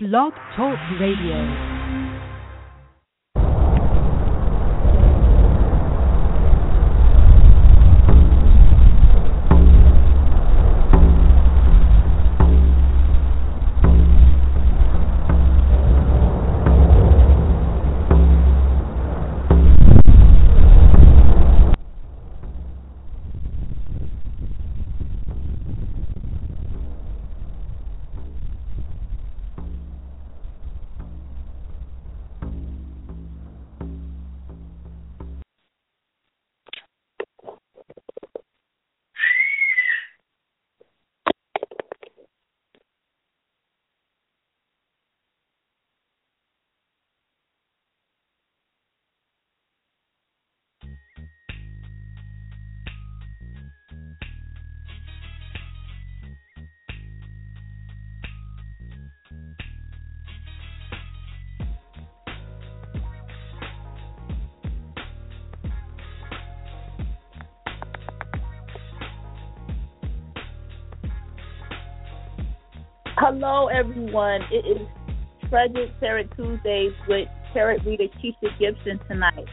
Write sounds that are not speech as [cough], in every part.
Blog Talk Radio. Hello, everyone. It is Treasured Tarot Tuesdays with Tarot Reader Kisha Gibson tonight.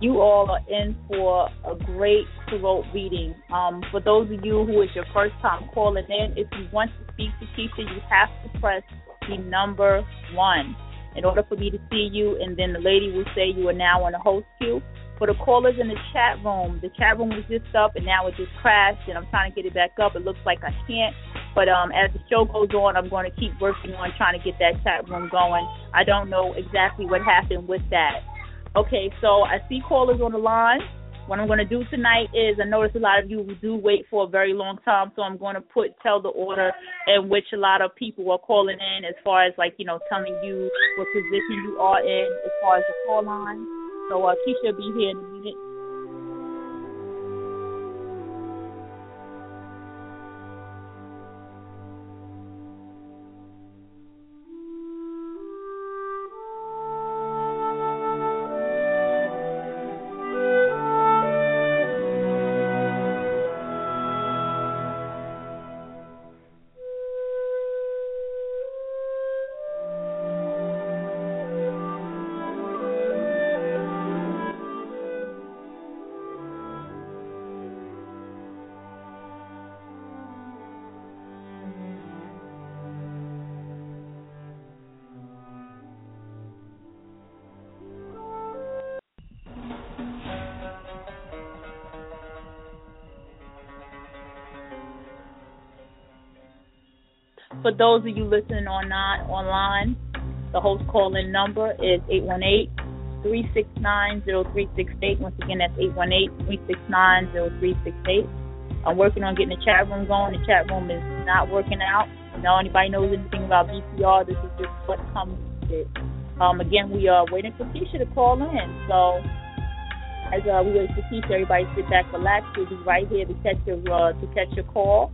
You all are in for a great tarot reading. Um, for those of you who is your first time calling in, if you want to speak to Kisha, you have to press the number one in order for me to see you, and then the lady will say you are now on the host queue. For the callers in the chat room, the chat room was just up and now it just crashed, and I'm trying to get it back up. It looks like I can't. But um, as the show goes on, I'm going to keep working on trying to get that chat room going. I don't know exactly what happened with that. Okay, so I see callers on the line. What I'm going to do tonight is I notice a lot of you do wait for a very long time, so I'm going to put tell the order in which a lot of people are calling in, as far as like you know telling you what position you are in as far as the call line. So uh, Kisha will be here in a minute. Those of you listening on not online, the host call-in number is 818-369-0368. Once again, that's 818-369-0368. I'm working on getting the chat room going. The chat room is not working out. Now, anybody knows anything about VCR, this is just what comes with it. Um, again, we are waiting for Kisha to call in. So, as uh, we wait for Kisha, everybody sit back, relax. We'll be right here to catch your uh, to catch your call.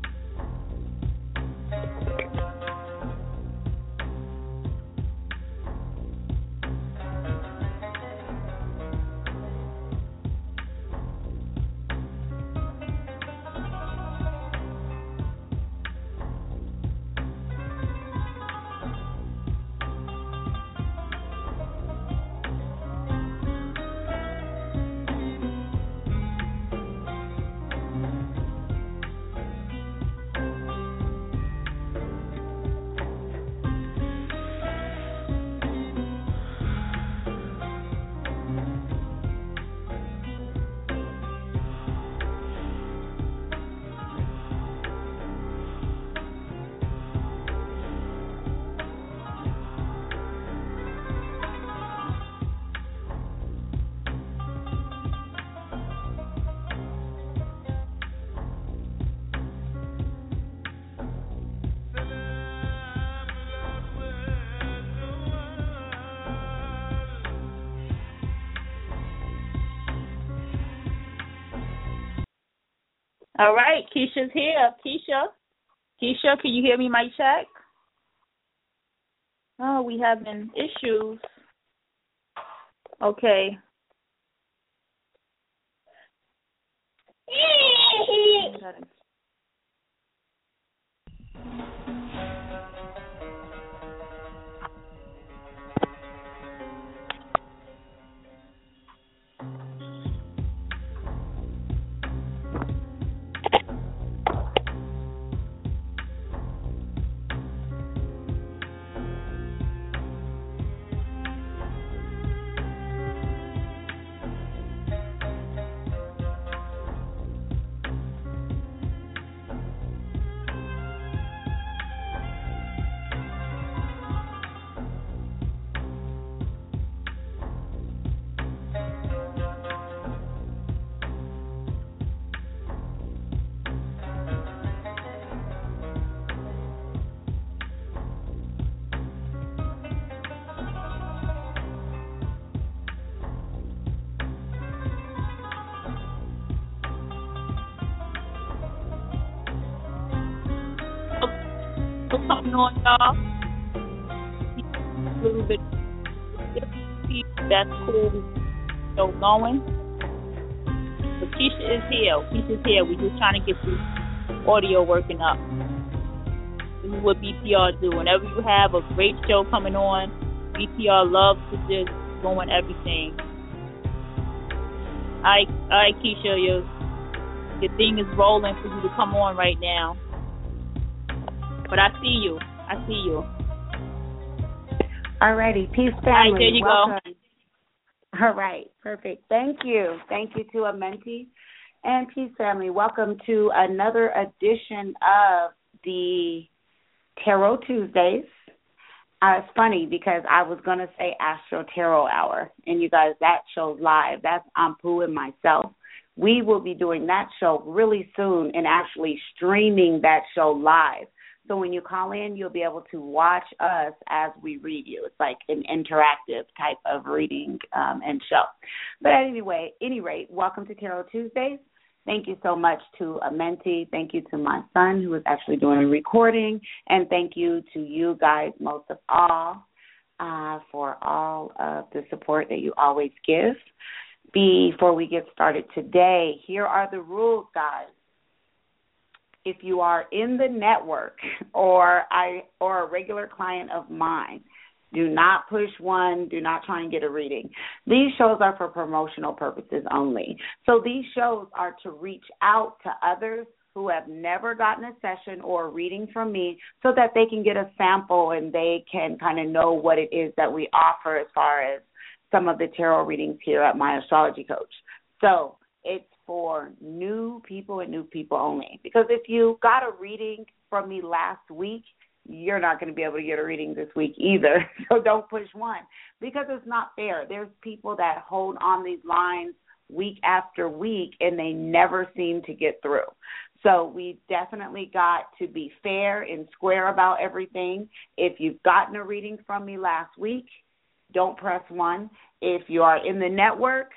All right, Kisha's here. Kisha, Kisha, can you hear me? My check. Oh, we having issues. Okay. Coming on, y'all. A little bit. That's cool. So going. But Kisha is here. Kisha's here. We're just trying to get the audio working up. This is what BTR do. Whenever you have a great show coming on, BTR loves to just go on everything. All right, all right, Kisha, your your thing is rolling for you to come on right now. But I see you. I see you. All righty. Peace family. All right, there you Welcome. go. All right. Perfect. Thank you. Thank you to Amenti and Peace family. Welcome to another edition of the Tarot Tuesdays. Uh, it's funny because I was going to say Astro Tarot Hour, and you guys, that show's live. That's Ampu and myself. We will be doing that show really soon and actually streaming that show live. So when you call in, you'll be able to watch us as we read you. It's like an interactive type of reading um, and show. But anyway, any rate, welcome to Tarot Tuesdays. Thank you so much to Amenti. Thank you to my son who is actually doing a recording. And thank you to you guys most of all uh, for all of the support that you always give. Before we get started today, here are the rules, guys. If you are in the network or I or a regular client of mine, do not push one. Do not try and get a reading. These shows are for promotional purposes only. So these shows are to reach out to others who have never gotten a session or a reading from me so that they can get a sample and they can kind of know what it is that we offer as far as some of the tarot readings here at My Astrology Coach. So it's for new people and new people only. Because if you got a reading from me last week, you're not going to be able to get a reading this week either. [laughs] So don't push one because it's not fair. There's people that hold on these lines week after week and they never seem to get through. So we definitely got to be fair and square about everything. If you've gotten a reading from me last week, don't press one. If you are in the network,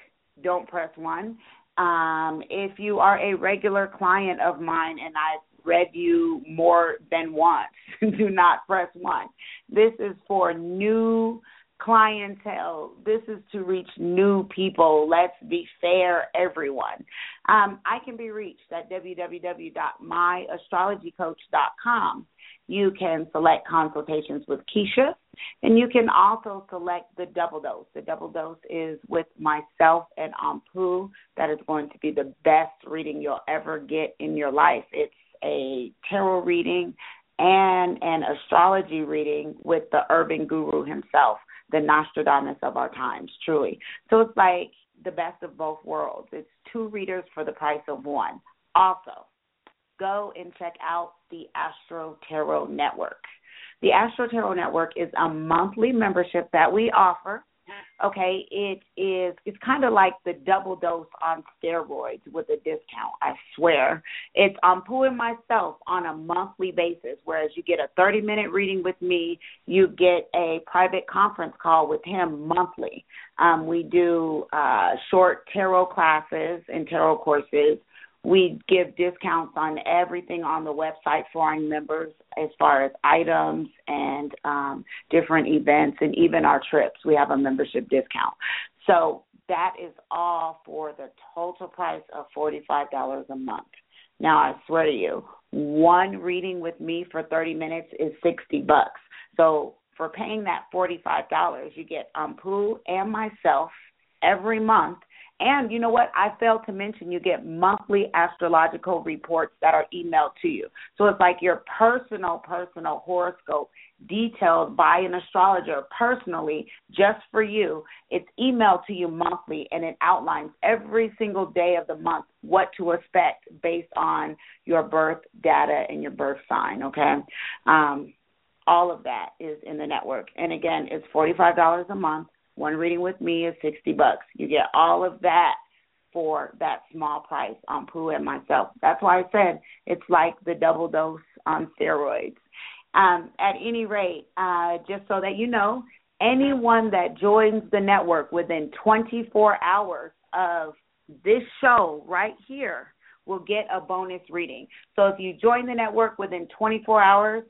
don't press one. Um, if you are a regular client of mine and I've read you more than once, [laughs] do not press one. This is for new clientele. This is to reach new people. Let's be fair, everyone. Um, I can be reached at www.myastrologycoach.com. You can select consultations with Kisha, and you can also select the double dose. The double dose is with myself and Ampu. That is going to be the best reading you'll ever get in your life. It's a tarot reading and an astrology reading with the urban guru himself, the Nostradamus of our times, truly. So it's like the best of both worlds. It's two readers for the price of one. Also, go and check out the Astro Tarot Network. The Astro Tarot Network is a monthly membership that we offer. Okay, it is it's kind of like the double dose on steroids with a discount, I swear. It's I'm pulling myself on a monthly basis, whereas you get a 30 minute reading with me, you get a private conference call with him monthly. Um, we do uh, short tarot classes and tarot courses we give discounts on everything on the website for our members as far as items and um, different events and even our trips. We have a membership discount. So that is all for the total price of $45 a month. Now I swear to you, one reading with me for 30 minutes is 60 bucks. So for paying that $45, you get Ampu and myself every month and you know what? I failed to mention you get monthly astrological reports that are emailed to you. So it's like your personal, personal horoscope detailed by an astrologer personally just for you. It's emailed to you monthly and it outlines every single day of the month what to expect based on your birth data and your birth sign, okay? Um, all of that is in the network. And again, it's $45 a month one reading with me is 60 bucks. You get all of that for that small price Ampu and myself. That's why I said it's like the double dose on steroids. Um, at any rate, uh, just so that you know, anyone that joins the network within 24 hours of this show right here will get a bonus reading. So if you join the network within 24 hours,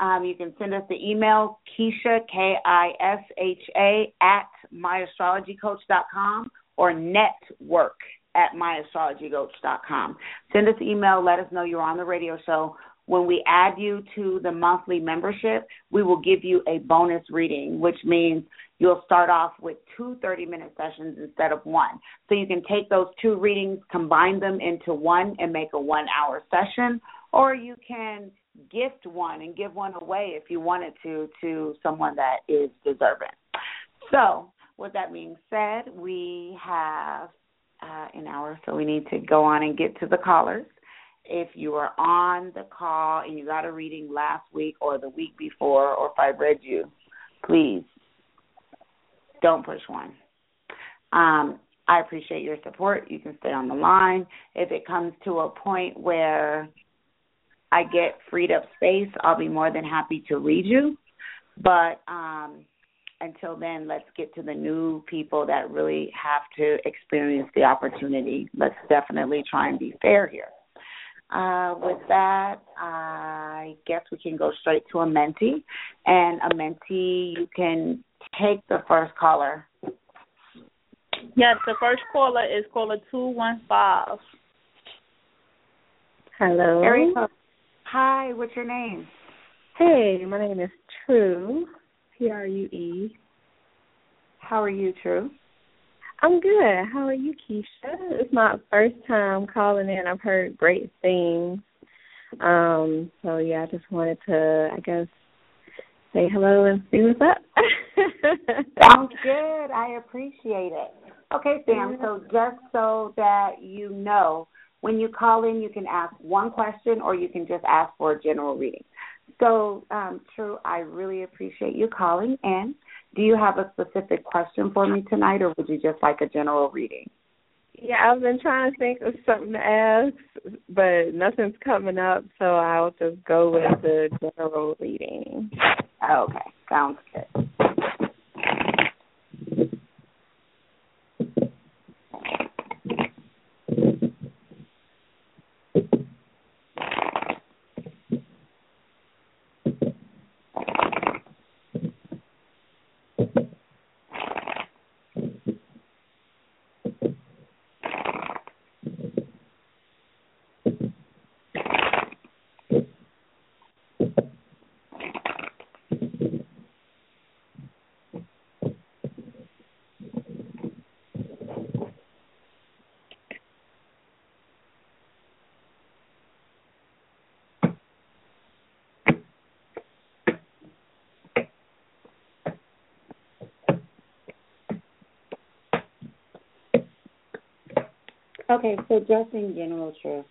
Um, you can send us the email, Kisha, K I S H A, at myastrologycoach.com or network at myastrologycoach.com. Send us an email, let us know you're on the radio show. When we add you to the monthly membership, we will give you a bonus reading, which means you'll start off with two 30 minute sessions instead of one. So you can take those two readings, combine them into one, and make a one hour session, or you can gift one and give one away if you wanted to to someone that is deserving. So, with that being said, we have uh, an hour, so we need to go on and get to the callers. If you are on the call and you got a reading last week or the week before, or if I read you, please don't push one. Um, I appreciate your support. You can stay on the line. If it comes to a point where I get freed up space, I'll be more than happy to read you. But um, until then, let's get to the new people that really have to experience the opportunity. Let's definitely try and be fair here. Uh, with that, I guess we can go straight to Amenti. And Amenti, you can take the first caller. Yes, the first caller is caller 215. Hello. Area Hi, what's your name? Hey, my name is Prue. P R U E. How are you, Prue? I'm good. How are you, Kisha? It's my first time calling in. I've heard great things. Um, so yeah, I just wanted to I guess say hello and see what's up. [laughs] Sounds good. I appreciate it. Okay, Sam, so just so that you know, when you call in, you can ask one question or you can just ask for a general reading. So, um, Prue, I really appreciate you calling in. Do you have a specific question for me tonight, or would you just like a general reading? Yeah, I've been trying to think of something to ask, but nothing's coming up, so I'll just go with the general reading. Okay, sounds good. Okay, so just in general, Prue.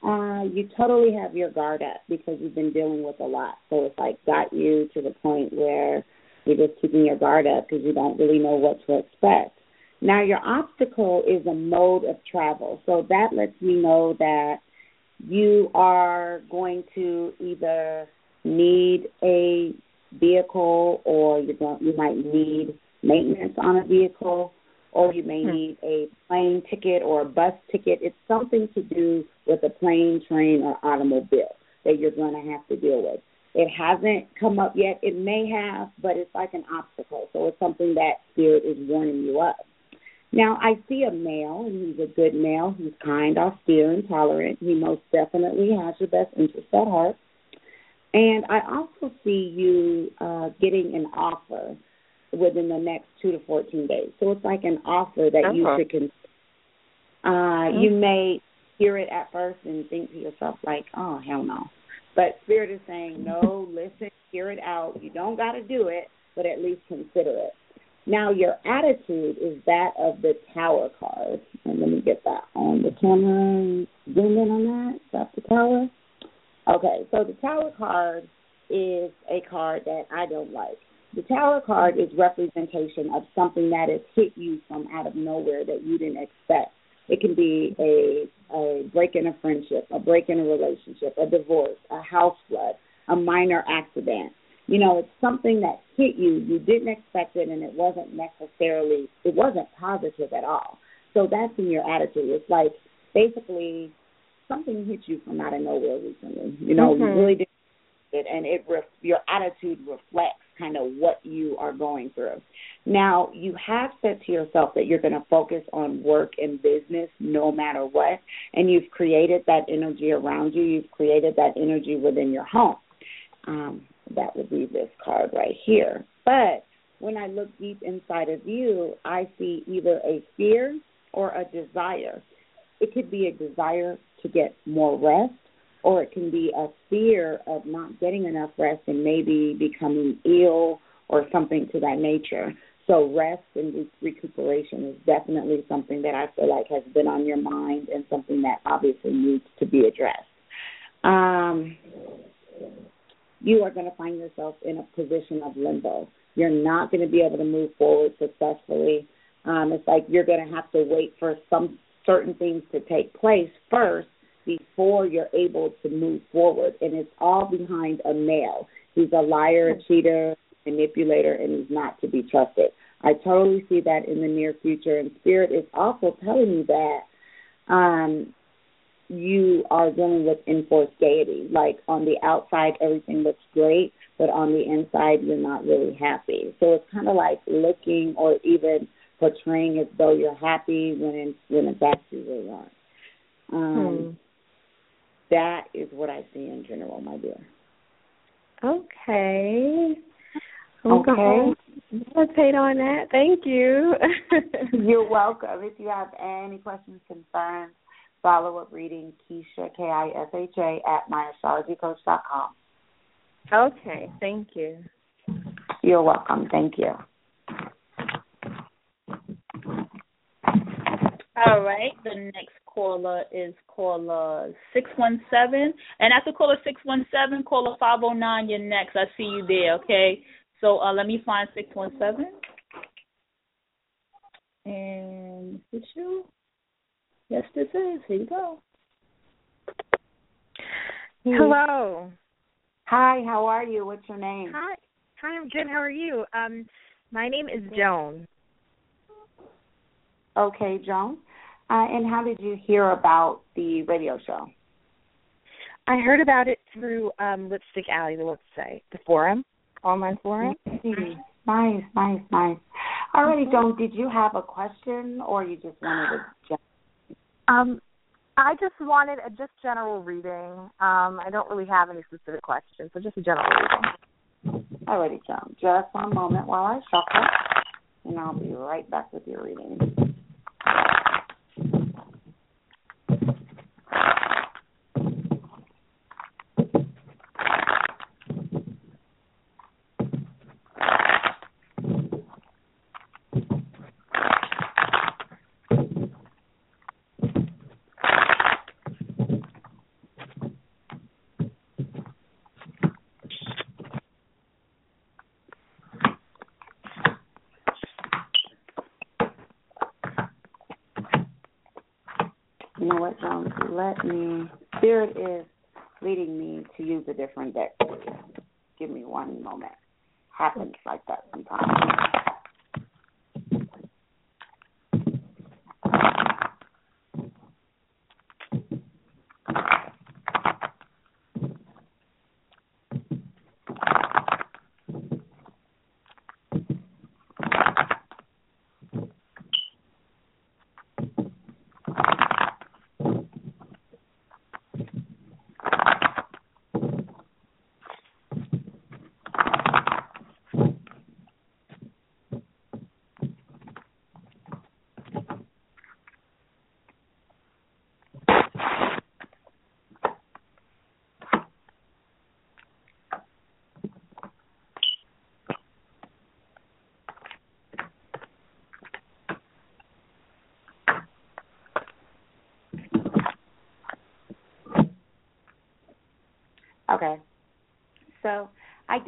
Uh, you totally have your guard up because you've been dealing with a lot. So it's like got you to the point where you're just keeping your guard up because you don't really know what to expect. Now, your obstacle is a mode of travel. So that lets me know that you are going to either need a vehicle or you're going, you might need maintenance on a vehicle or you may hmm. need a plane ticket or a bus ticket. It's something to do with a plane, train, or automobile that you're going to have to deal with. It hasn't come up yet. It may have, but it's like an obstacle. So it's something that Spirit is warning you of. Now, I see a male, and he's a good male. He's kind, austere, and tolerant. He most definitely has your best interest at heart. And I also see you uh, getting an offer within the next two to 14 days. So it's like an offer that you should consider. Uh, mm-hmm. You may hear it at first and think to yourself, like, oh, hell no. But Spirit is saying, no, [laughs] listen, hear it out. You don't got to do it, but at least consider it. Now, your attitude is that of the Tower card. And let me get that on the camera. Zoom in on that. Is that the Tower? Okay, so the Tower card is a card that I don't like. The Tower card is representation of something that has hit you from out of nowhere that you didn't expect. It can be a a break in a friendship, a break in a relationship, a divorce, a house flood, a minor accident. You know, it's something that hit you. You didn't expect it, and it wasn't necessarily it wasn't positive at all. So that's in your attitude. It's like basically something hit you from out of nowhere recently. You know, mm-hmm. you really didn't it, and it ref- your attitude reflects kind of what you are going through. Now, you have said to yourself that you're going to focus on work and business no matter what, and you've created that energy around you. You've created that energy within your home. Um, that would be this card right here. But when I look deep inside of you, I see either a fear or a desire. It could be a desire to get more rest, or it can be a fear of not getting enough rest and maybe becoming ill or something to that nature. So rest and recuperation is definitely something that I feel like has been on your mind and something that obviously needs to be addressed. Um, you are going to find yourself in a position of limbo. You're not going to be able to move forward successfully. Um, it's like you're going to have to wait for some certain things to take place first before you're able to move forward. And it's all behind a male. He's a liar, a cheater, manipulator, and he's not to be trusted. I totally see that in the near future. And Spirit is also telling me that um, you are dealing with enforced gaiety. Like on the outside, everything looks great, but on the inside, you're not really happy. So it's kind of like looking or even portraying as though you're happy when in when in fact you really aren't. Um, hmm. That is what I see in general, my dear. Okay. Okay. Meditate on that. Thank you. [laughs] You're welcome. If you have any questions, concerns, follow up reading Kisha K I S H A at myastrologycoach.com. Okay, thank you. You're welcome. Thank you. All right. The next caller is caller 617. And after caller 617, caller 509, you're next. I see you there, okay? So uh, let me find 617. And is this you? Yes, this is. Here you go. Hello. Hi, how are you? What's your name? Hi. Hi, I'm good. How are you? Um, my name is Joan. Okay, Joan. Uh, and how did you hear about the radio show? I heard about it through um, Lipstick Alley, the website, the forum, online forum. Mm-hmm. Nice, nice, nice. Alrighty, mm-hmm. Joan, did you have a question or you just wanted to um, I just wanted a just general reading. Um, I don't really have any specific questions, so just a general reading. Alrighty, Joan. Just one moment while I shuffle, and I'll be right back with your reading. Um, let me, Spirit is leading me to use a different deck. Give me one moment. Happens like that sometimes.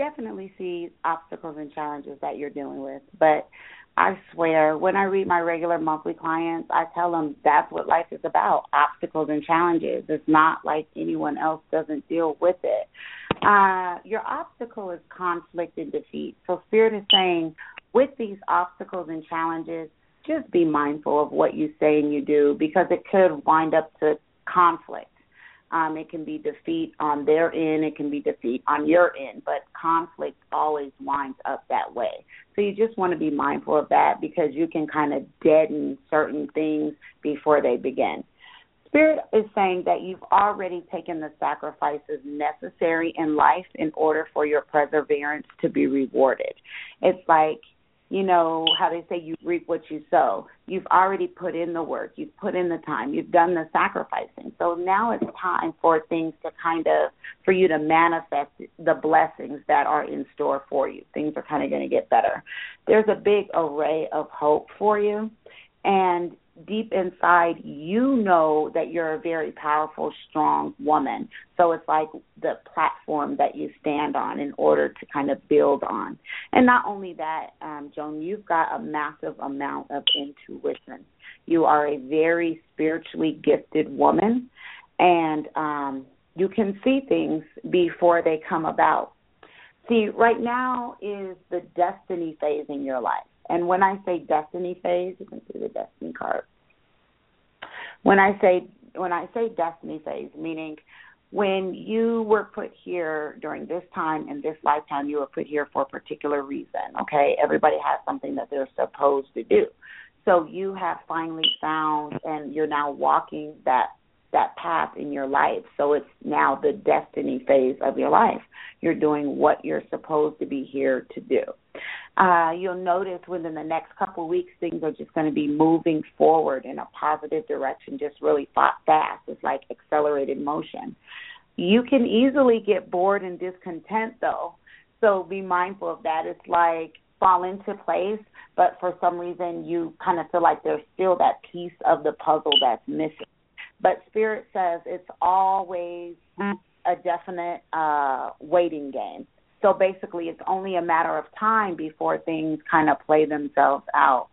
Definitely see obstacles and challenges that you're dealing with, but I swear, when I read my regular monthly clients, I tell them that's what life is about obstacles and challenges. It's not like anyone else doesn't deal with it. Uh, your obstacle is conflict and defeat. So, Spirit is saying, with these obstacles and challenges, just be mindful of what you say and you do because it could wind up to conflict Um, it can be defeat on their end, it can be defeat on your end, but conflict always winds up that way. So you just want to be mindful of that because you can kind of deaden certain things before they begin. Spirit is saying that you've already taken the sacrifices necessary in life in order for your perseverance to be rewarded. It's like you know how they say you reap what you sow. You've already put in the work, you've put in the time, you've done the sacrificing. So now it's time for things to kind of for you to manifest the blessings that are in store for you. Things are kind of going to get better. There's a big array of hope for you and deep inside you know that you're a very powerful strong woman. So it's like the platform that you stand on in order to kind of build on. And not only that um joan you've got a massive amount of intuition. You are a very spiritually gifted woman and um you can see things before they come about. See right now is the destiny phase in your life. And when I say destiny phase, you can see the destiny card. When I say when I say destiny phase, meaning when you were put here during this time in this lifetime, you were put here for a particular reason. Okay, everybody has something that they're supposed to do. So you have finally found, and you're now walking that that path in your life. So it's now the destiny phase of your life. You're doing what you're supposed to be here to do. Uh, you'll notice within the next couple of weeks, things are just going to be moving forward in a positive direction, just really fast. It's like accelerated motion. You can easily get bored and discontent, though. So be mindful of that. It's like fall into place, but for some reason you kind of feel like there's still that piece of the puzzle that's missing. But Spirit says it's always a definite uh, waiting game. So basically, it's only a matter of time before things kind of play themselves out.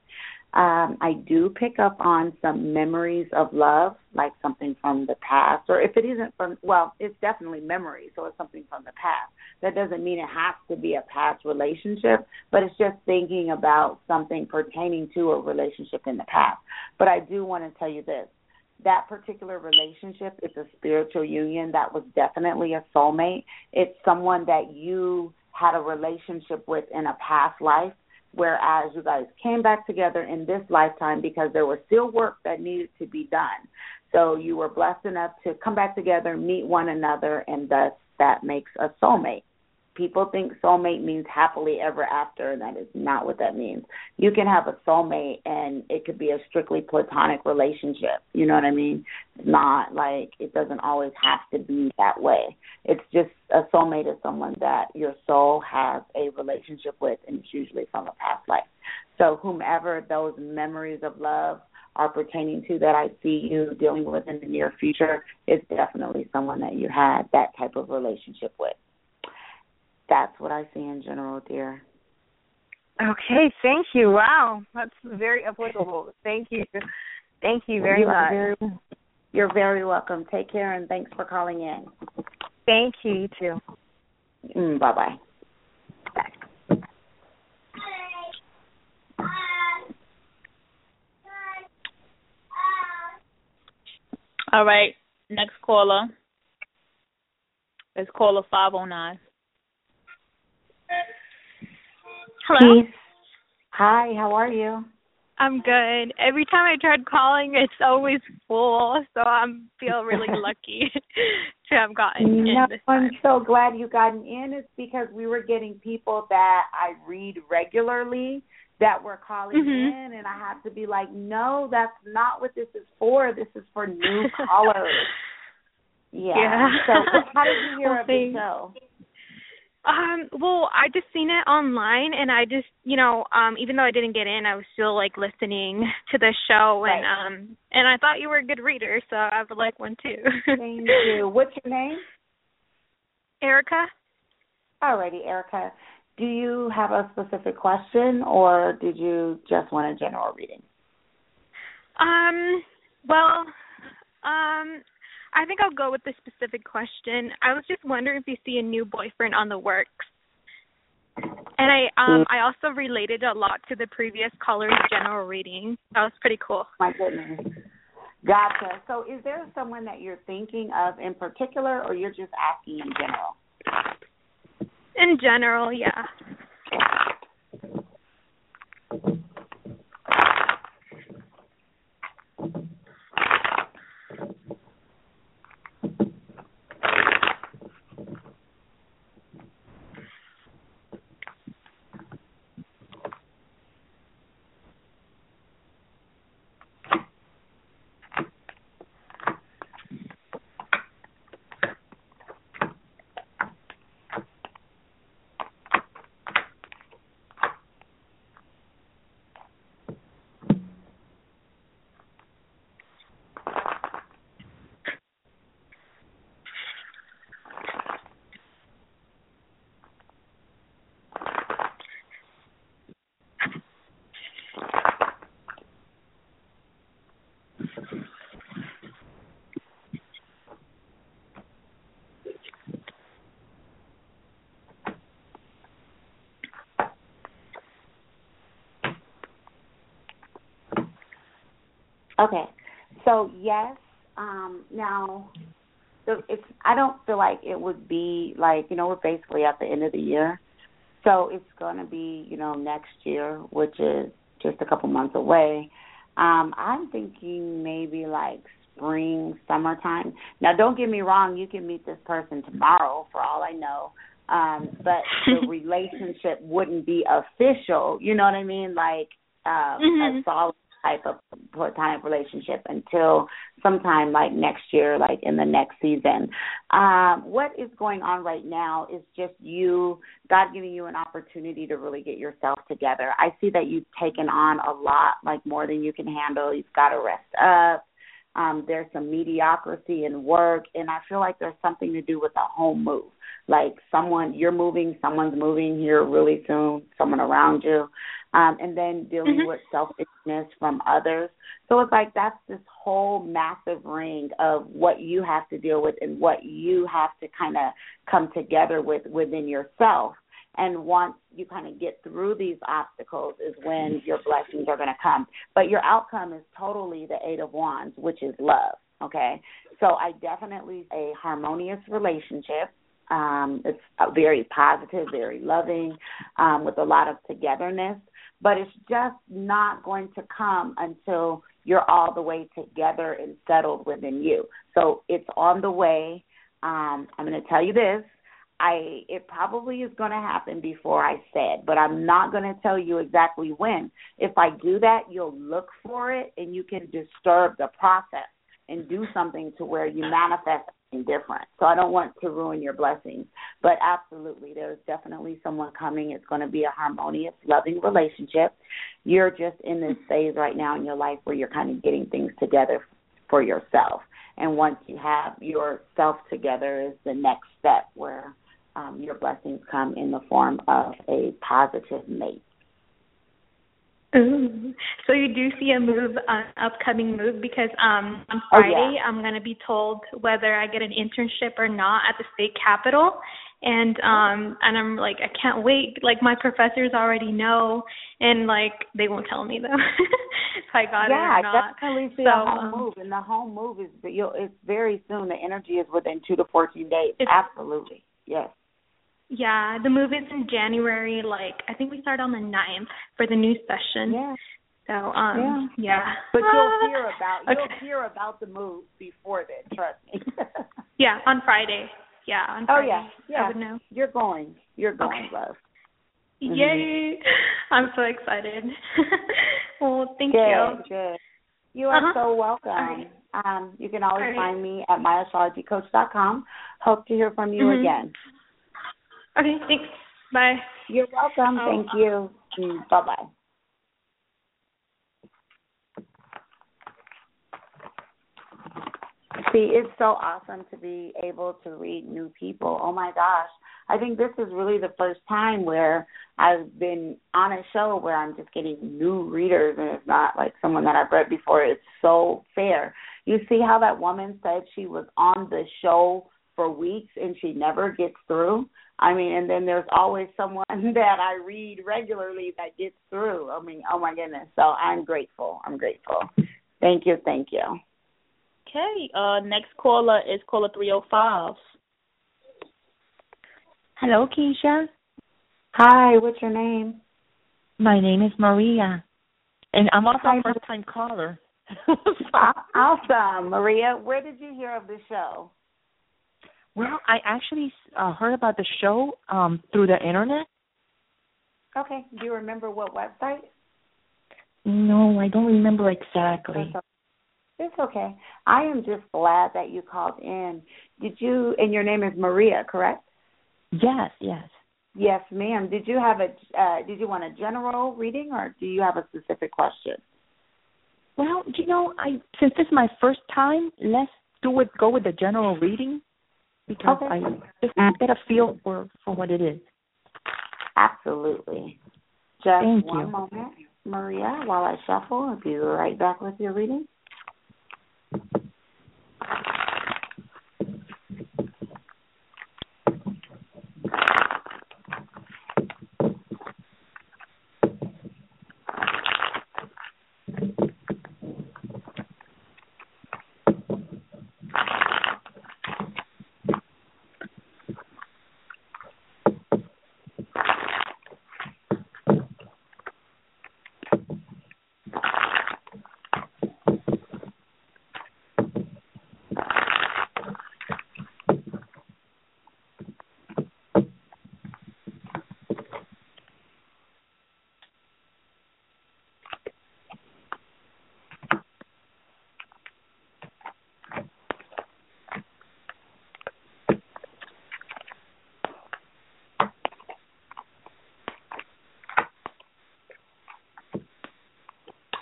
Um, I do pick up on some memories of love, like something from the past, or if it isn't from, well, it's definitely memory, so it's something from the past. That doesn't mean it has to be a past relationship, but it's just thinking about something pertaining to a relationship in the past. But I do want to tell you this that particular relationship is a spiritual union that was definitely a soulmate. It's someone that you had a relationship with in a past life, whereas you guys came back together in this lifetime because there was still work that needed to be done. So you were blessed enough to come back together, meet one another, and thus that makes a soulmate people think soulmate means happily ever after, and that is not what that means. You can have a soulmate, and it could be a strictly platonic relationship. You know what I mean? It's not like it doesn't always have to be that way. It's just a soulmate is someone that your soul has a relationship with, and it's usually from a past life. So, whomever those memories of love are pertaining to that I see you dealing with in the near future is definitely someone that you had that type of relationship with that's what I see in general, dear. Okay, thank you. Wow, that's very applicable. Thank you. Thank you very you much. Very, you're very welcome. Take care and thanks for calling in. Thank you, you too. Mm, bye bye. All right, next caller. It's caller 509. Hello. Peace. Hi, how are you? I'm good. Every time I tried calling, it's always full, so I feel really [laughs] lucky [laughs] to have gotten no, in. I'm so glad you gotten in. It's because we were getting people that I read regularly that were calling mm-hmm. in, and I have to be like, no, that's not what this is for. This is for new [laughs] callers. Yeah. yeah. So, how did you hear well, of the show? Um, well, I just seen it online and I just, you know, um even though I didn't get in, I was still like listening [laughs] to the show and right. um and I thought you were a good reader, so I would like one too. Thank you. [laughs] What's your name? Erica. Alrighty, Erica. Do you have a specific question or did you just want a general reading? Um, well, um I think I'll go with the specific question. I was just wondering if you see a new boyfriend on the works. And I um I also related a lot to the previous caller's general reading. That was pretty cool. My goodness. Gotcha. So, is there someone that you're thinking of in particular, or you're just asking in general? In general, yeah. Okay. So yes, um, now so it's I don't feel like it would be like, you know, we're basically at the end of the year. So it's gonna be, you know, next year, which is just a couple months away. Um, I'm thinking maybe like spring, summertime. Now don't get me wrong, you can meet this person tomorrow for all I know. Um, but the [laughs] relationship wouldn't be official, you know what I mean? Like um Mhm. a solid type of platonic relationship until sometime like next year, like in the next season. Um, what is going on right now is just you, God giving you an opportunity to really get yourself together. I see that you've taken on a lot, like more than you can handle. You've got to rest up. Um, there's some mediocrity in work, and I feel like there's something to do with a home move. Like someone, you're moving, someone's moving here really soon, someone around you um, and then dealing Mhm. with selfishness from others. So it's like that's this whole massive ring of what you have to deal with and what you have to kind of come together with within yourself. And once you kind of get through these obstacles, is when your blessings are going to come. But your outcome is totally the Eight of Wands, which is love. Okay, so I definitely a harmonious relationship. Um, it's very positive, very loving, um, with a lot of togetherness but it's just not going to come until you're all the way together and settled within you. So it's on the way. Um, I'm going to tell you this. I it probably is going to happen before I said, but I'm not going to tell you exactly when. If I do that, you'll look for it and you can disturb the process and do something to where you manifest different. So I don't want to ruin your blessings. But absolutely, there's definitely someone coming. It's going to be a harmonious, loving relationship. You're just in this phase right now in your life where you're kind of getting things together for yourself. And once you have yourself together is the next step where um, your blessings come in the form of a positive mate. Ooh. So you do see a move, an upcoming move, because um on Oh, Friday yeah. I'm gonna be told whether I get an internship or not at the state capitol, and um and I'm like I can't wait. Like my professors already know, and like they won't tell me though [laughs] if I got yeah, it or not. I definitely see So, a home um, move, and the home move is you'll, it's very soon. The energy is within two to fourteen days. Absolutely, yes. Yeah, the move is in January. Like I think we start on the ninth for the new session. Yeah, So um yeah. but you'll [laughs] hear about you'll Okay. hear about the move before then. Trust me. [laughs] Yeah, on Friday. Yeah, on Friday. oh yeah, yeah. I would know. You're going. You're going, Okay. love. Mhm. Yay! [laughs] I'm so excited. well, thank good, you. good. You are Uh-huh. so welcome. right. Um, you can always right. find me at myastrologycoach.com. Hope to hear from you Mhm. again. Okay, thanks. Bye. You're welcome. Oh. Thank you. Mm, bye bye. See, it's so awesome to be able to read new people. Oh my gosh. I think this is really the first time where I've been on a show where I'm just getting new readers and it's not like someone that I've read before. It's so fair. You see how that woman said she was on the show for weeks and she never gets through? I mean, and then there's always someone [laughs] that I read regularly that gets through. I mean, oh my goodness. So I'm grateful. I'm grateful. Thank you. Thank you. Okay. Uh, next caller is caller 305. Hello, Kisha. Hi, what's your name? My name is Maria, and I'm also Hi, a first time caller. [laughs] awesome, Maria. Where did you hear of the show? Well, I actually uh, heard about the show um, through the internet. Okay. Do you remember what website? No, I don't remember exactly. It's okay. I am just glad that you called in. Did you? And your name is Maria, correct? Yes, yes. Yes, ma'am. Did you have a? Uh, did you want a general reading, or do you have a specific question? Well, you know, I since this is my first time, let's do it. Go with the general reading because Okay. I just get a feel for for what it is. Absolutely. Just Thank one you. moment, Maria, while I shuffle. I'll be right back with your reading.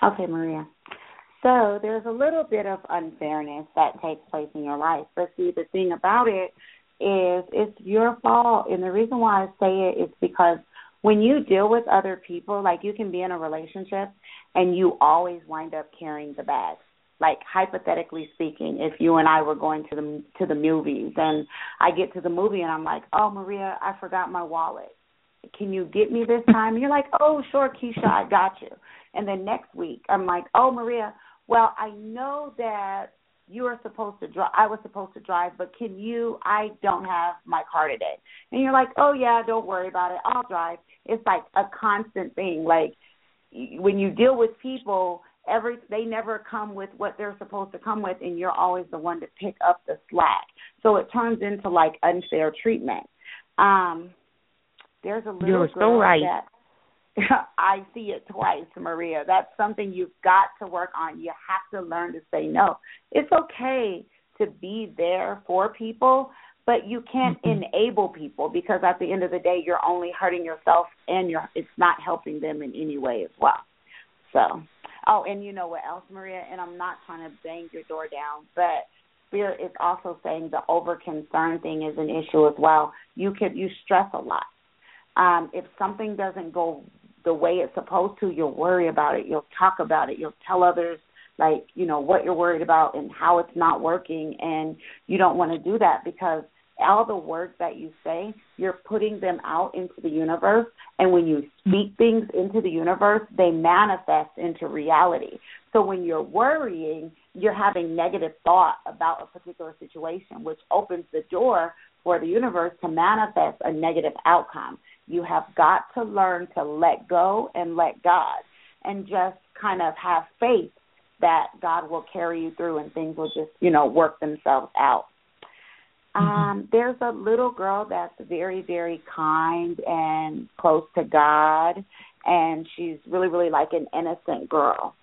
Okay, Maria. So there's a little bit of unfairness that takes place in your life. But see, the thing about it is it's your fault. And the reason why I say it is because when you deal with other people, like you can be in a relationship and you always wind up carrying the bag. Like hypothetically speaking, if you and I were going to the to the movies and I get to the movie and I'm like, "Oh, Maria, I forgot my wallet. Can you get me this time?" You're like, "Oh, sure, Kisha, I got you." And then next week, I'm like, "Oh, Maria, well, I know that you are supposed to drive. I was supposed to drive, but can you? I don't have my car today." And you're like, "Oh yeah, don't worry about it. I'll drive." It's like a constant thing. Like when you deal with people, every they never come with what they're supposed to come with, and you're always the one to pick up the slack. So it turns into like unfair treatment. Um, there's a little You're so right. that [laughs] I see it twice, Maria. That's something you've got to work on. You have to learn to say no. It's okay to be there for people, but you can't Mhm. enable people because at the end of the day, you're only hurting yourself and you're it's not helping them in any way as well. So, oh, and you know what else, Maria? And I'm not trying to bang your door down, but Spirit is also saying the over concern thing is an issue as well. You could you stress a lot. Um, if something doesn't go the way it's supposed to, you'll worry about it. You'll talk about it. You'll tell others like, you know, what you're worried about and how it's not working and you don't want to do that because all the words that you say, you're putting them out into the universe and when you speak things into the universe, they manifest into reality. So when you're worrying, you're having negative thought about a particular situation, which opens the door for the universe to manifest a negative outcome. You have got to learn to let go and let God and just kind of have faith that God will carry you through and things will just, you know, work themselves out. Um, there's a little girl that's very, very kind and close to God, and she's really, really like an innocent girl.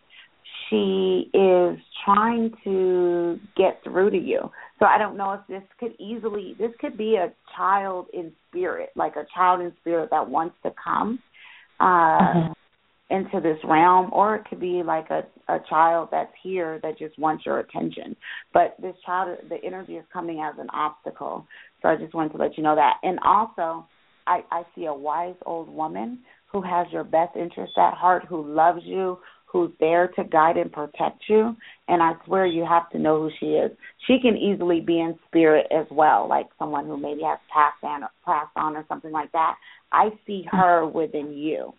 She is trying to get through to you. So I don't know if this could easily, this could be a child in spirit, like a child in spirit that wants to come uh, Mhm. into this realm, or it could be like a, a child that's here that just wants your attention. But this child, the energy is coming as an obstacle. So I just wanted to let you know that. And also, I, I see a wise old woman who has your best interest at heart, who loves you, who's there to guide and protect you. And I swear you have to know who she is. She can easily be in spirit as well, like someone who maybe has passed on, passed on or something like that. I see her within you.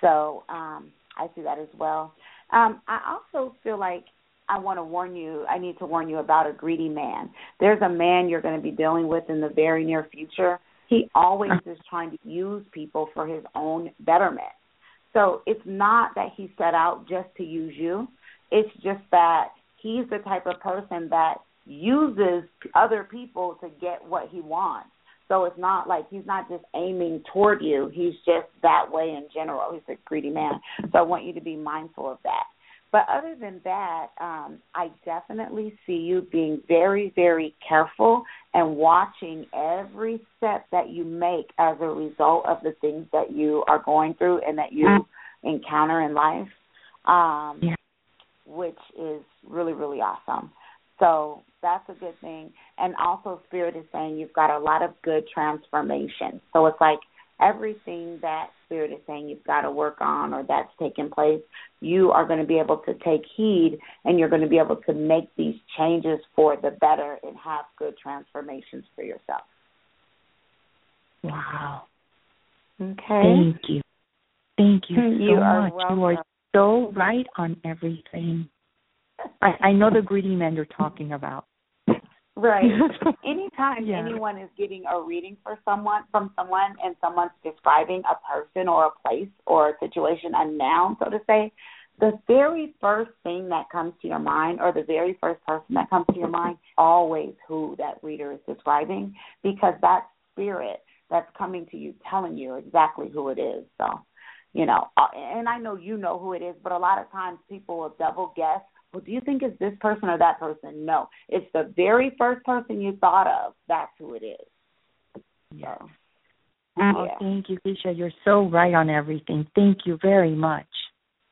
So um, I see that as well. Um, I also feel like I want to warn you, I need to warn you about a greedy man. There's a man you're going to be dealing with in the very near future. He always is trying to use people for his own betterment. So it's not that he set out just to use you. It's just that he's the type of person that uses other people to get what he wants. So it's not like he's not just aiming toward you. He's just that way in general. He's a greedy man. So I want you to be mindful of that. But other than that, um, I definitely see you being very, very careful and watching every step that you make as a result of the things that you are going through and that you mm-hmm. encounter in life, um, yeah. which is really, really awesome. So that's a good thing. And also, Spirit is saying you've got a lot of good transformation. So it's like everything that Spirit is saying you've got to work on or that's taking place, you are going to be able to take heed and you're going to be able to make these changes for the better and have good transformations for yourself. Wow. Okay. Thank you. Thank you so you much. Welcome. You are so right on everything. I, I know the greedy man you're talking about. Right. [laughs] Anytime yeah. anyone is getting a reading for someone from someone and someone's describing a person or a place or a situation, a noun, so to say, the very first thing that comes to your mind or the very first person that comes to your mind always who that reader is describing because that spirit that's coming to you telling you exactly who it is. So, you know, uh, and I know you know who it is, but a lot of times people will double guess well, do you think it's this person or that person? No, it's the very first person you thought of. That's who it is. Yeah. So, oh, yeah. thank you, Kisha. You're so right on everything. Thank you very much.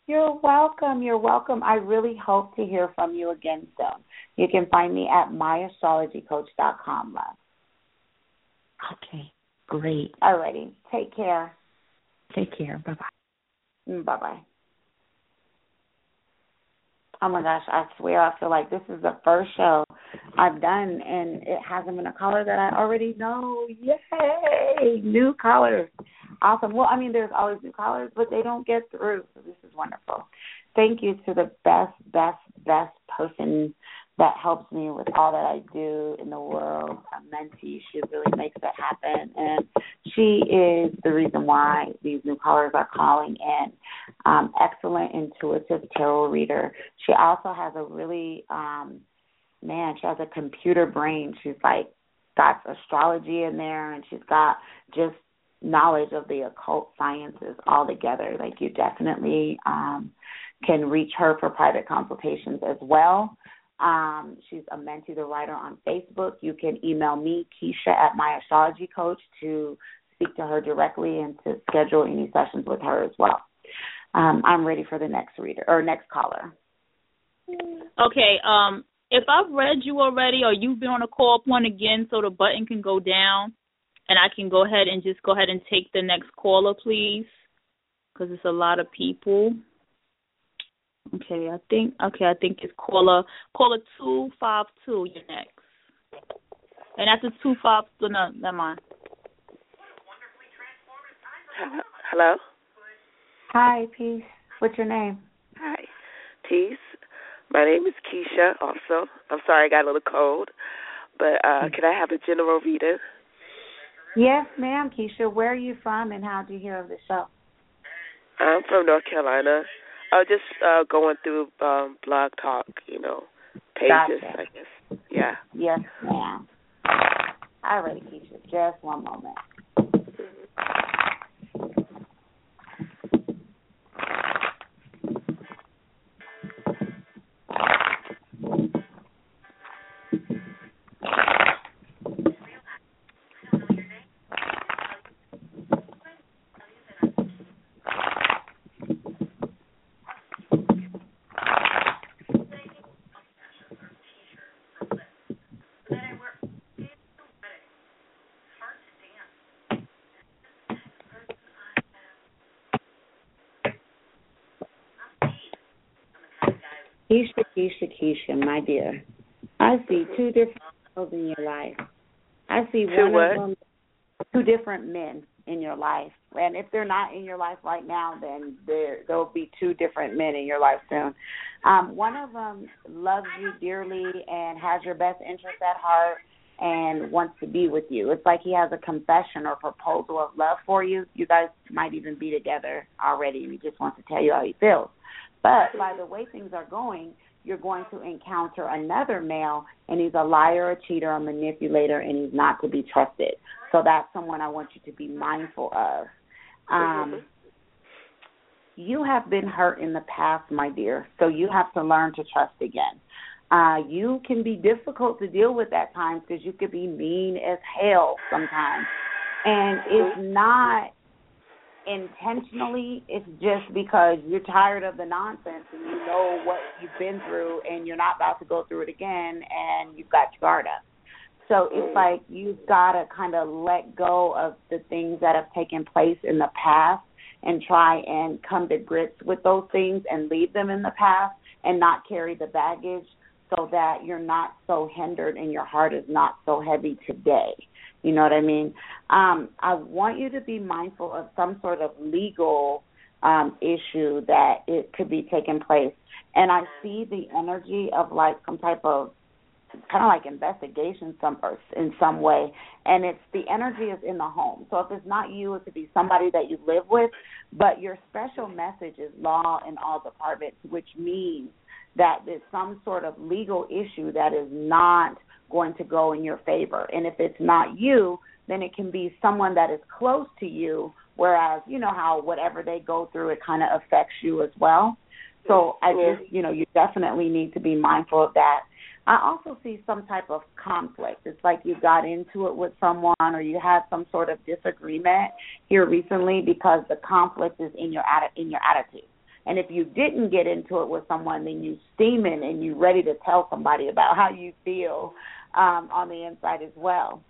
You're welcome. You're welcome. I really hope to hear from you again soon. You can find me at myastrologycoach.com, love. Okay, great. Alrighty. Take care. Take care. Bye mm, bye. Bye bye. Oh my gosh, I swear I feel like this is the first show I've done and it hasn't been a caller that I already know. Yay! New callers. Awesome. Well, I mean there's always new callers, but they don't get through. So this is wonderful. Thank you to the best, best, best person that helps me with all that I do in the world. Amenti, she really makes that happen, and she is the reason why these new callers are calling in. Um, excellent intuitive tarot reader. She also has a really, um, man, she has a computer brain. She's like got astrology in there, and she's got just knowledge of the occult sciences all together. Like you definitely um, can reach her for private consultations as well. Um, she's Amenti the Writer on Facebook. You can email me, Kisha, at my astrology coach to speak to her directly and to schedule any sessions with her as well. Um, I'm ready for the next reader or next caller. Okay. Um, if I've read you already or you've been on a call point again, so the button can go down, and I can go ahead and just go ahead and take the next caller, please, because it's a lot of people. Okay, I think okay, I think it's caller caller two five two. You're next, and after two five two, no, never mind. Hello. Hi, Peace. What's your name? Hi, Peace. My name is Keisha. Also, I'm sorry I got a little cold, but uh can I have a general reading? Yes, ma'am, Keisha. Where are you from, and how do you hear of the show? I'm from North Carolina. Uh, just uh, going through um, Blog Talk, you know, pages. Gotcha. I guess. Yeah. Yes, ma'am. All right, Keisha. Just one moment. Keisha, Keisha, Keisha, my dear. I see two different people in your life. I see Two one what? of them, two different men in your life. And if they're not in your life right now, then there there'll be two different men in your life soon. Um, one of them loves you dearly and has your best interest at heart and wants to be with you. It's like he has a confession or proposal of love for you. You guys might even be together already and he just wants to tell you how he feels. But by the way things are going, you're going to encounter another male and he's a liar, a cheater, a manipulator, and he's not to be trusted. So that's someone I want you to be mindful of. Um, you have been hurt in the past, my dear, so you have to learn to trust again. Uh, you can be difficult to deal with at times because you could be mean as hell sometimes. And it's not intentionally, it's just because you're tired of the nonsense and you know what you've been through and you're not about to go through it again and you've got your guard up. So it's mm. like you've got to kind of let go of the things that have taken place in the past and try and come to grips with those things and leave them in the past and not carry the baggage so that you're not so hindered and your heart is not so heavy today. You know what I mean? Um, I want you to be mindful of some sort of legal um, issue that it could be taking place. And I see the energy of like some type of kind of like investigation some in some way and it's the energy is in the home so if it's not you it could be somebody that you live with but your special message is law in all departments which means that there's some sort of legal issue that is not going to go in your favor. And if it's not you, then it can be someone that is close to you, whereas, you know, how whatever they go through, it kind of affects you as well. So I just, you know, you definitely need to be mindful of that. I also see some type of conflict. It's like you got into it with someone or you had some sort of disagreement here recently because the conflict is in your in your attitude. And if you didn't get into it with someone, then you steaming and you ready to tell somebody about how you feel um, on the inside as well.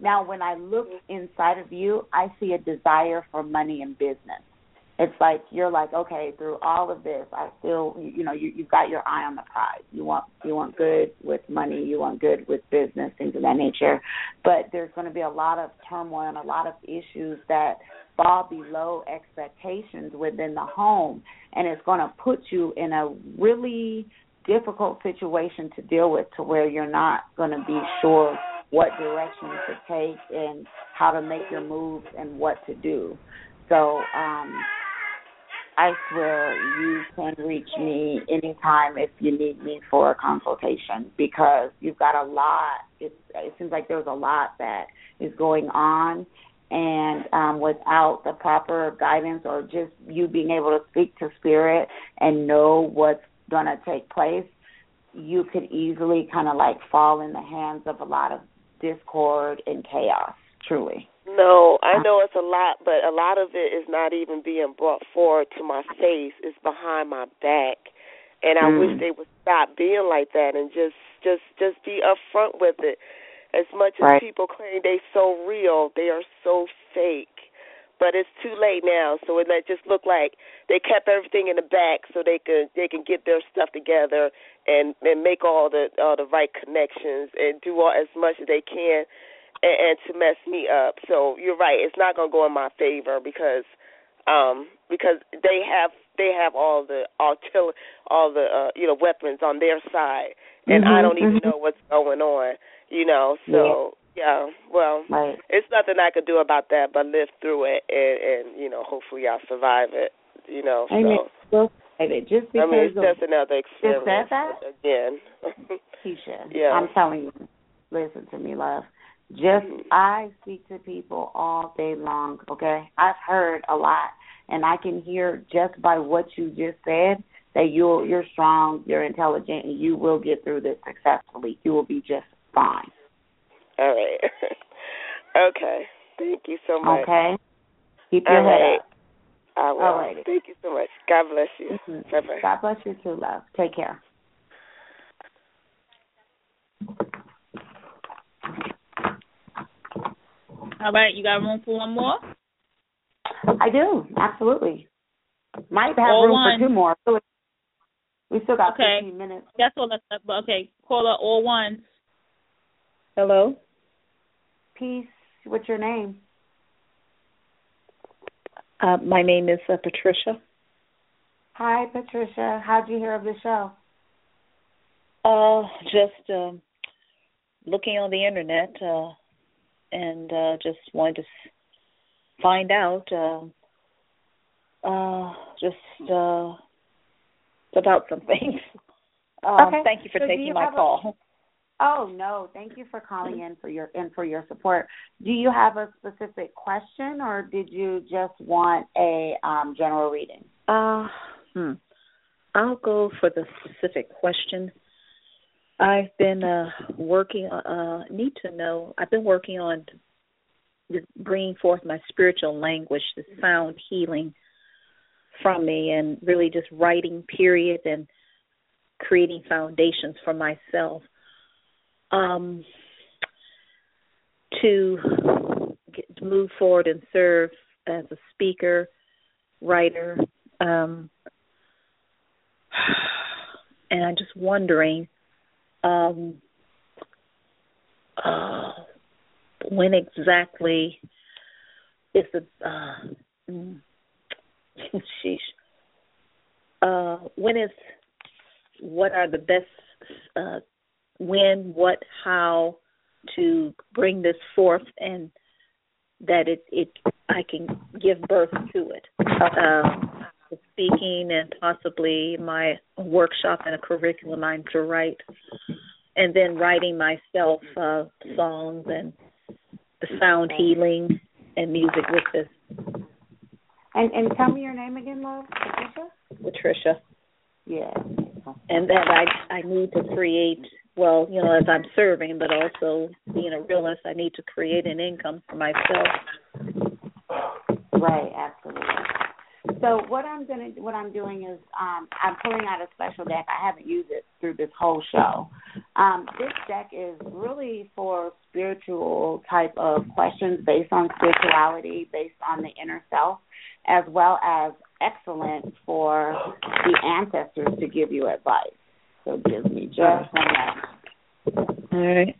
Now, when I look inside of you, I see a desire for money and business. It's like you're like, okay, through all of this, I still, you know, you, you've got your eye on the prize. You want, you want good with money. You want good with business, things of that nature. But there's going to be a lot of turmoil and a lot of issues that fall below expectations within the home, and it's going to put you in a really difficult situation to deal with to where you're not going to be sure what direction to take and how to make your moves and what to do. So um I swear you can reach me anytime if you need me for a consultation because you've got a lot. It, it seems like there's a lot that is going on, and um, without the proper guidance or just you being able to speak to spirit and know what's going to take place, you could easily kind of like fall in the hands of a lot of discord and chaos, truly. No, I know it's a lot, but a lot of it is not even being brought forward to my face. It's behind my back. And I mm. wish they would stop being like that and just just just be upfront with it. As much as right. people claim they so real, they are so fake but it's too late now. So it just look like they kept everything in the back so they can they can get their stuff together and and make all the all the right connections and do all as much as they can and, and to mess me up. So you're right. It's not gonna go in my favor because um because they have they have all the artillery all the uh you know weapons on their side and mm-hmm, I don't even mm-hmm. know what's going on. You know, so yeah, well, right. it's nothing I could do about that but live through it and, and you know, hopefully I'll survive it. You know, I mean, so it just because I mean, it's of, just another experience. Just that? Again. [laughs] Keisha, yeah. I'm telling you, listen to me, love. Just mm-hmm. I speak to people all day long, okay? I've heard a lot and I can hear just by what you just said that you're you're strong, you're intelligent, and you will get through this successfully. You will be just fine. All right. [laughs] okay. Thank you so much. Okay. Keep your All head right. up. I will. All righty. Thank you so much. God bless you. Mm-hmm. Bye bye. God bless you too, love. Take care. All right, you got room for one more? I do, absolutely. Might have All room one. for two more. We still got Okay. 15 minutes. That's all that's up. Okay, caller all ones. Hello. Peace. What's your name? Uh, my name is uh, Patricia. Hi, Patricia. How'd you hear of the show? Uh, just um, looking on the internet uh, and uh, just wanted to find out uh, uh, just uh, about some [laughs] things. Um, okay. Thank you for so taking you my call. A, oh no, thank you for calling in for your and for your support. Do you have a specific question, or did you just want a um, general reading? Uh, hmm. I'll go for the specific question. I've been uh, working. Uh, need to know. I've been working on bringing forth my spiritual language, the sound healing from me, and really just writing. Period and creating foundations for myself um, to, get, move forward and serve as a speaker, writer, um, and I'm just wondering um, uh, when exactly is the uh, [laughs] sheesh. Uh, when is what are the best uh, when, what, how to bring this forth, and that it it I can give birth to it. Um, speaking and possibly my workshop and a curriculum I'm to write, and then writing myself uh, songs and the sound healing and music with this. And and tell me your name again, love, Patricia. Patricia. Yeah. And that I I need to create well, you know, as I'm serving, but also being a realist, I need to create an income for myself. Right, absolutely. So what I'm gonna what I'm doing is um, I'm pulling out a special deck. I haven't used it through this whole show. Um, this deck is really for spiritual type of questions based on spirituality, based on the inner self, as well as excellent for the ancestors to give you advice. So give me just one minute. All right.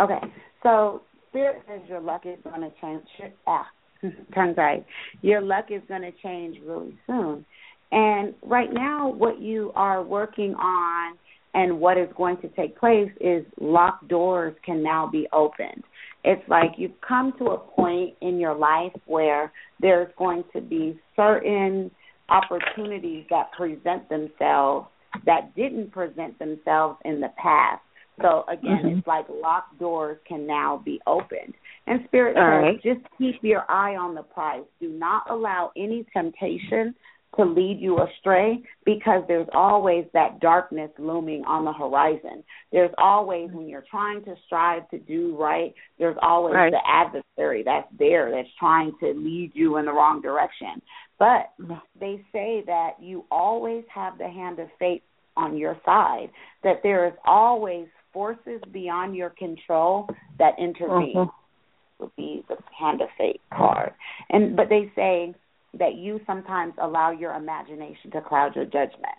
Okay, so spirit says your luck is going to change. Ah, [laughs] turns right. Your luck is going to change really soon. And right now, what you are working on and what is going to take place is locked doors can now be opened. It's like you've come to a point in your life where there's going to be certain opportunities that present themselves that didn't present themselves in the past. So again, mm-hmm. it's like locked doors can now be opened. And Spirit says, right. just keep your eye on the prize. Do not allow any temptation to lead you astray because there's always that darkness looming on the horizon. There's always, when you're trying to strive to do right, there's always right. the adversary that's there that's trying to lead you in the wrong direction. But they say that you always have the hand of fate on your side, that there is always forces beyond your control that intervene. Uh-huh. Would be the hand of fate card. And but they say that you sometimes allow your imagination to cloud your judgment.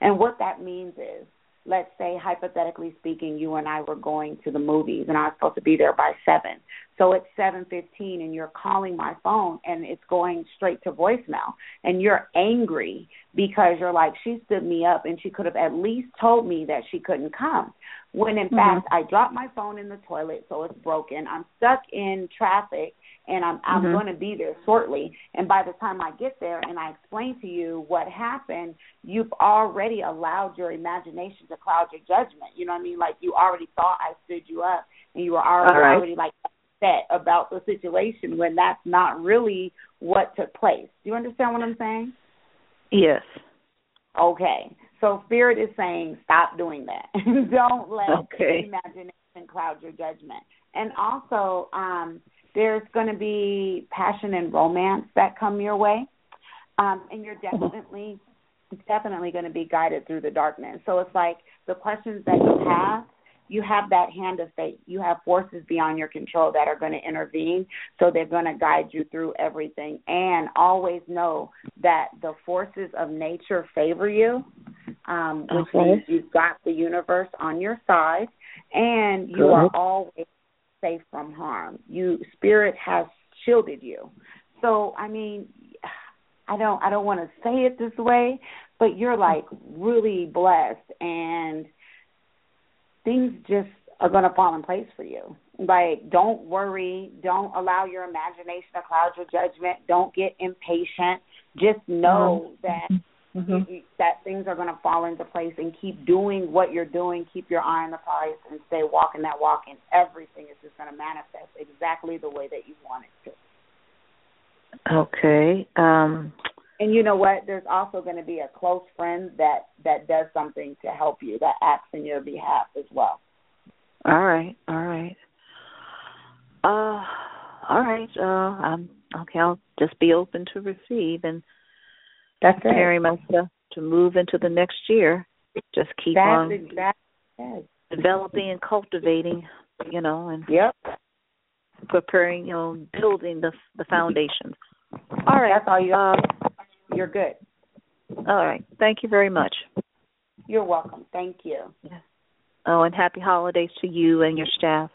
And what that means is, let's say, hypothetically speaking, you and I were going to the movies and I was supposed to be there by 7. So it's 7:15 and you're calling my phone and it's going straight to voicemail and you're angry because you're like she stood me up and she could have at least told me that she couldn't come. When in mm-hmm. fact I dropped my phone in the toilet so it's broken. I'm stuck in traffic and I'm I'm mm-hmm. going to be there shortly. And by the time I get there and I explain to you what happened, you've already allowed your imagination to cloud your judgment. You know what I mean? Like you already thought I stood you up, and you were already, right. already like upset about the situation when that's not really what took place. Do you understand what I'm saying? Yes. Okay. So spirit is saying stop doing that. [laughs] Don't let okay. imagination cloud your judgment. And also, um, there's going to be passion and romance that come your way, um, and you're definitely definitely going to be guided through the darkness. So it's like the questions that you have, you have that hand of fate. You have forces beyond your control that are going to intervene. So they're going to guide you through everything. And always know that the forces of nature favor you, um, which okay. means you've got the universe on your side, and you are always safe from harm. You spirit has shielded you. So I mean, I don't I don't want to say it this way, but you're like really blessed and things just are going to fall in place for you. Like don't worry, don't allow your imagination to cloud your judgment, don't get impatient. Just know mm-hmm. that mm-hmm. that things are going to fall into place and keep doing what you're doing. Keep your eye on the prize and stay walking that walk, and everything is just going to manifest exactly the way that you want it to. Okay. Um and you know what? There's also going to be a close friend that that does something to help you, that acts in your behalf as well. All right, all right. Uh, all right. Uh, I'm okay. I'll just be open to receive and that's preparing myself to move into the next year. Just keep that's on exactly. developing and cultivating, you know, and yep. preparing, you know, building the the foundation. All right. That's all you. Uh, You're good. All right. Thank you very much. You're welcome. Thank you. Yeah. Oh, and happy holidays to you and your staff.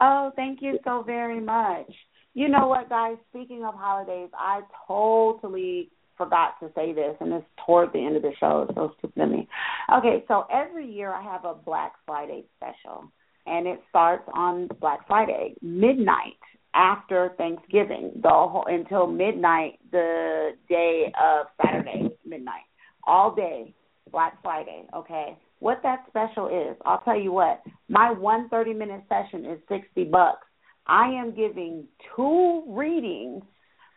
Oh, thank you so very much. You know what, guys? Speaking of holidays, I totally forgot to say this, and it's toward the end of the show. It's so stupid of me. Okay, so every year I have a Black Friday special, and it starts on Black Friday midnight after Thanksgiving, the whole until midnight the day of Saturday midnight, all day Black Friday. Okay, what that special is, I'll tell you what. My one thirty minute session is sixty bucks. I am giving two readings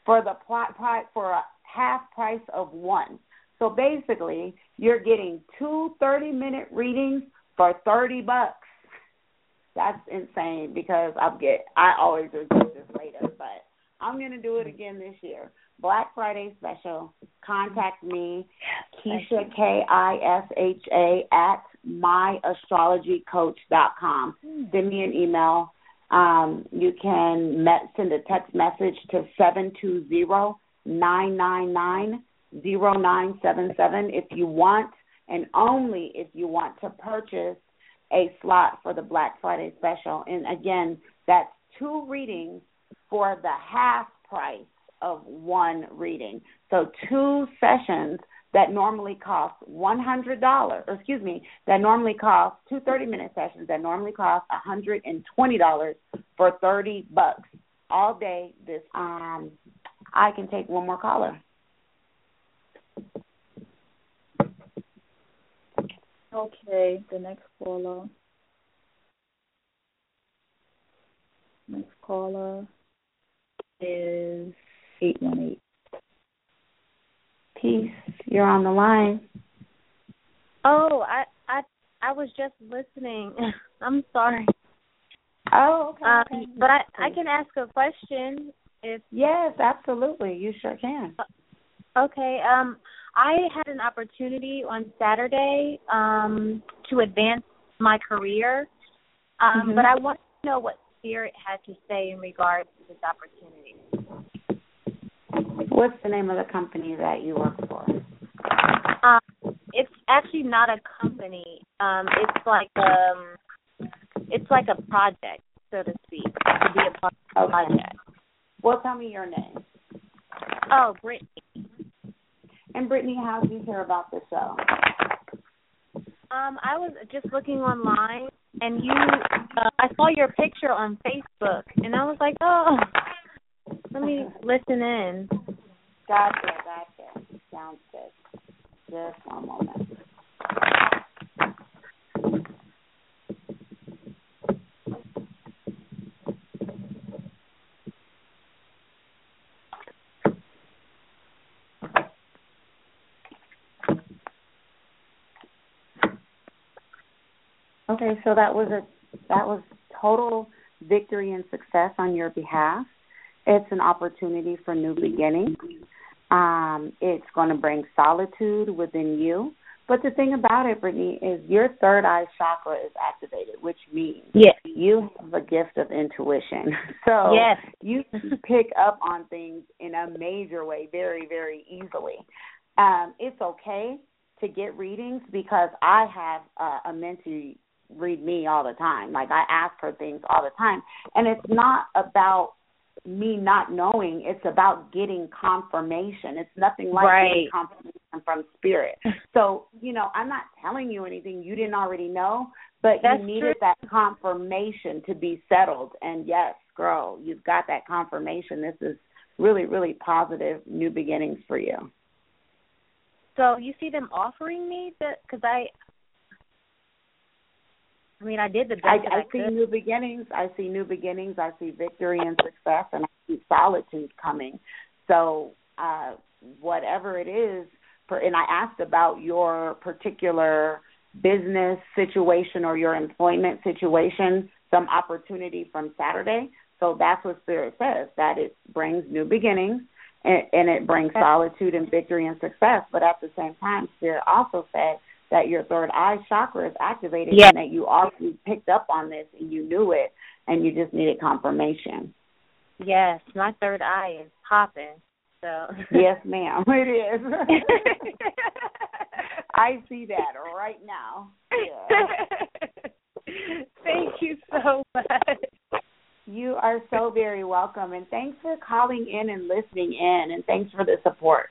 for the plot for a half price of one. So basically, you're getting two 30 minute readings for 30 bucks. That's insane because I get I always regret this later, but I'm gonna do it again this year. Black Friday special. Contact me, Kisha K I S H A at myastrologycoach.com. Hmm. Send me an email. Um, you can met, send a text message to seven two zero nine nine nine zero nine seven seven if you want, and only if you want to purchase a slot for the Black Friday special. And again, that's two readings for the half price of one reading. So two sessions that normally cost one hundred dollars excuse me, that normally cost two thirty minute sessions that normally cost hundred and twenty dollars for thirty bucks all day this um I can take one more caller. Okay, the next caller. Next caller is 818. Peace. You're on the line. Oh, I I I was just listening. [laughs] I'm sorry. Oh, okay. Um, okay. But I I can ask a question if Yes, absolutely. You sure can. Uh, okay. Um I had an opportunity on Saturday um to advance my career. Um mm-hmm. but I want to know what Spirit had to say in regards to this opportunity. What's the name of the company that you work for? Um, it's actually not a company. Um, it's like um, it's like a project, so to speak, to be a part of the project. Well, tell me your name. Oh, Brittany. And Brittany, how did you hear about the show? Um, I was just looking online, and you, uh, I saw your picture on Facebook, and I was like, oh, let me listen in. Gotcha, gotcha. Sounds good. Just one moment. Okay, so that was a that was total victory and success on your behalf. It's an opportunity for new beginnings. Um, it's going to bring solitude within you. But the thing about it, Brittany, is your third eye chakra is activated, which means yes. you have a gift of intuition. [laughs] So yes. you [laughs] pick up on things in a major way very, very easily. Um, it's okay to get readings because I have uh, Amenti read me all the time. Like I ask her things all the time. And it's not about me not knowing, it's about getting confirmation. It's nothing like right. getting confirmation from spirit. [laughs] So, you know, I'm not telling you anything you didn't already know, but That's you needed true. that confirmation to be settled. And yes, girl, you've got that confirmation. This is really, really positive new beginnings for you. So you see them offering me that because I. I mean, I did the best I, I I see could. new beginnings. I see new beginnings. I see victory and success, and I see solitude coming. So, uh, whatever it is, for, and I asked about your particular business situation or your employment situation, some opportunity from Saturday. So that's what Spirit says that it brings new beginnings and, and it brings solitude and victory and success. But at the same time, Spirit also said that your third eye chakra is activated Yeah. and that you already picked up on this and you knew it and you just needed confirmation. Yes, my third eye is popping. So yes, ma'am, it is. [laughs] I see that right now. Yeah. Thank you so much. You are so very welcome, and thanks for calling in and listening in, and thanks for the support.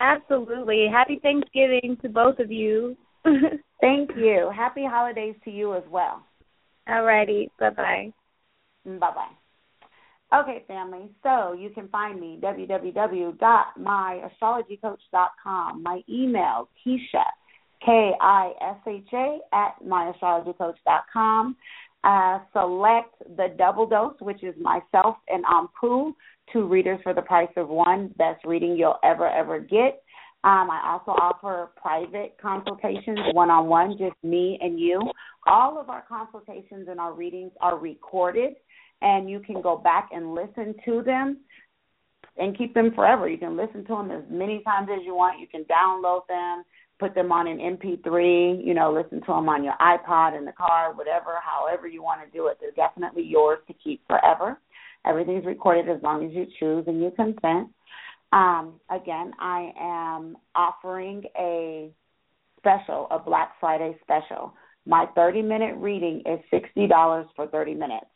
Absolutely. Happy Thanksgiving to both of you. [laughs] Thank you. Happy holidays to you as well. Alrighty. Bye bye. Bye bye. Okay, family. So you can find me www.myastrologycoach.com. My email Kisha K I S H A at myastrologycoach.com. Uh, select the double dose, which is myself and Ampu, two readers for the price of one. Best reading you'll ever ever get. Um, I also offer private consultations, one on one, just me and you. All of our consultations and our readings are recorded, and you can go back and listen to them and keep them forever. You can listen to them as many times as you want. You can download them, put them on an MP3, you know, listen to them on your iPod in the car, whatever, however you want to do it. They're definitely yours to keep forever. Everything's recorded as long as you choose and you consent. Um, again, I am offering a special, a Black Friday special. My 30 minute reading is $60 for 30 minutes.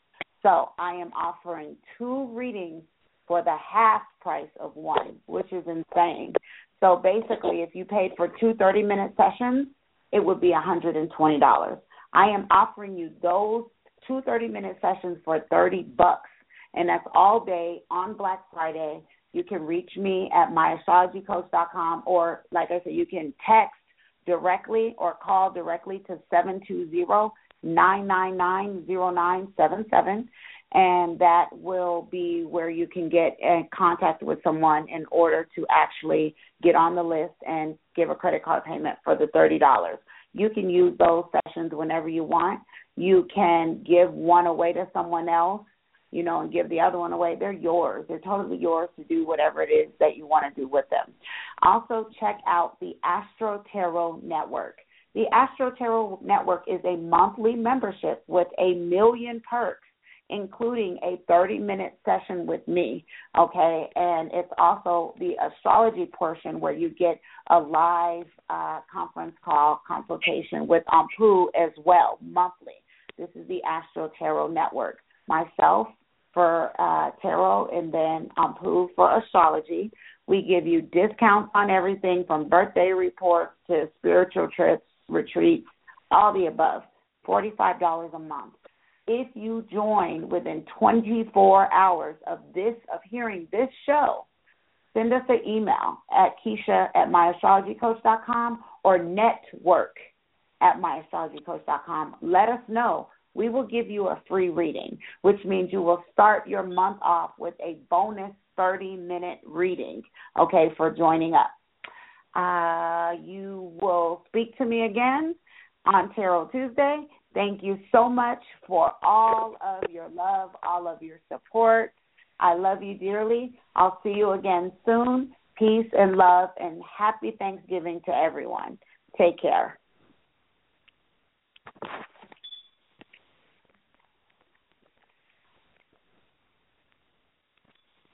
So I am offering two readings for the half price of one, which is insane. So basically, if you paid for two 30 minute sessions, it would be $120. I am offering you those two 30 minute sessions for 30 bucks, and that's all day on Black Friday. You can reach me at myastrologycoach.com, or like I said, you can text directly or call directly to 720-999-0977 and that will be where you can get in contact with someone in order to actually get on the list and give a credit card payment for the $30. You can use those sessions whenever you want. You can give one away to someone else, you know, and give the other one away. They're yours. They're totally yours to do whatever it is that you want to do with them. Also, check out the Astro Tarot Network. The Astro Tarot Network is a monthly membership with a million perks including a 30 minute session with me. Okay. And it's also the astrology portion where you get a live uh, conference call consultation with Ampu as well, monthly. This is the Astro Tarot Network. Myself for uh, tarot and then Ampu for astrology. We give you discounts on everything from birthday reports to spiritual trips, retreats, all the above. $45 a month if you join within 24 hours of this of hearing this show, send us an email at Kisha at myastrologycoach.com or network at myastrologycoach.com. Let us know. We will give you a free reading, which means you will start your month off with a bonus 30 minute reading, okay, for joining up. Uh, you will speak to me again on Tarot Tuesday. Thank you so much for all of your love, all of your support. I love you dearly. I'll see you again soon. Peace and love and happy Thanksgiving to everyone. Take care.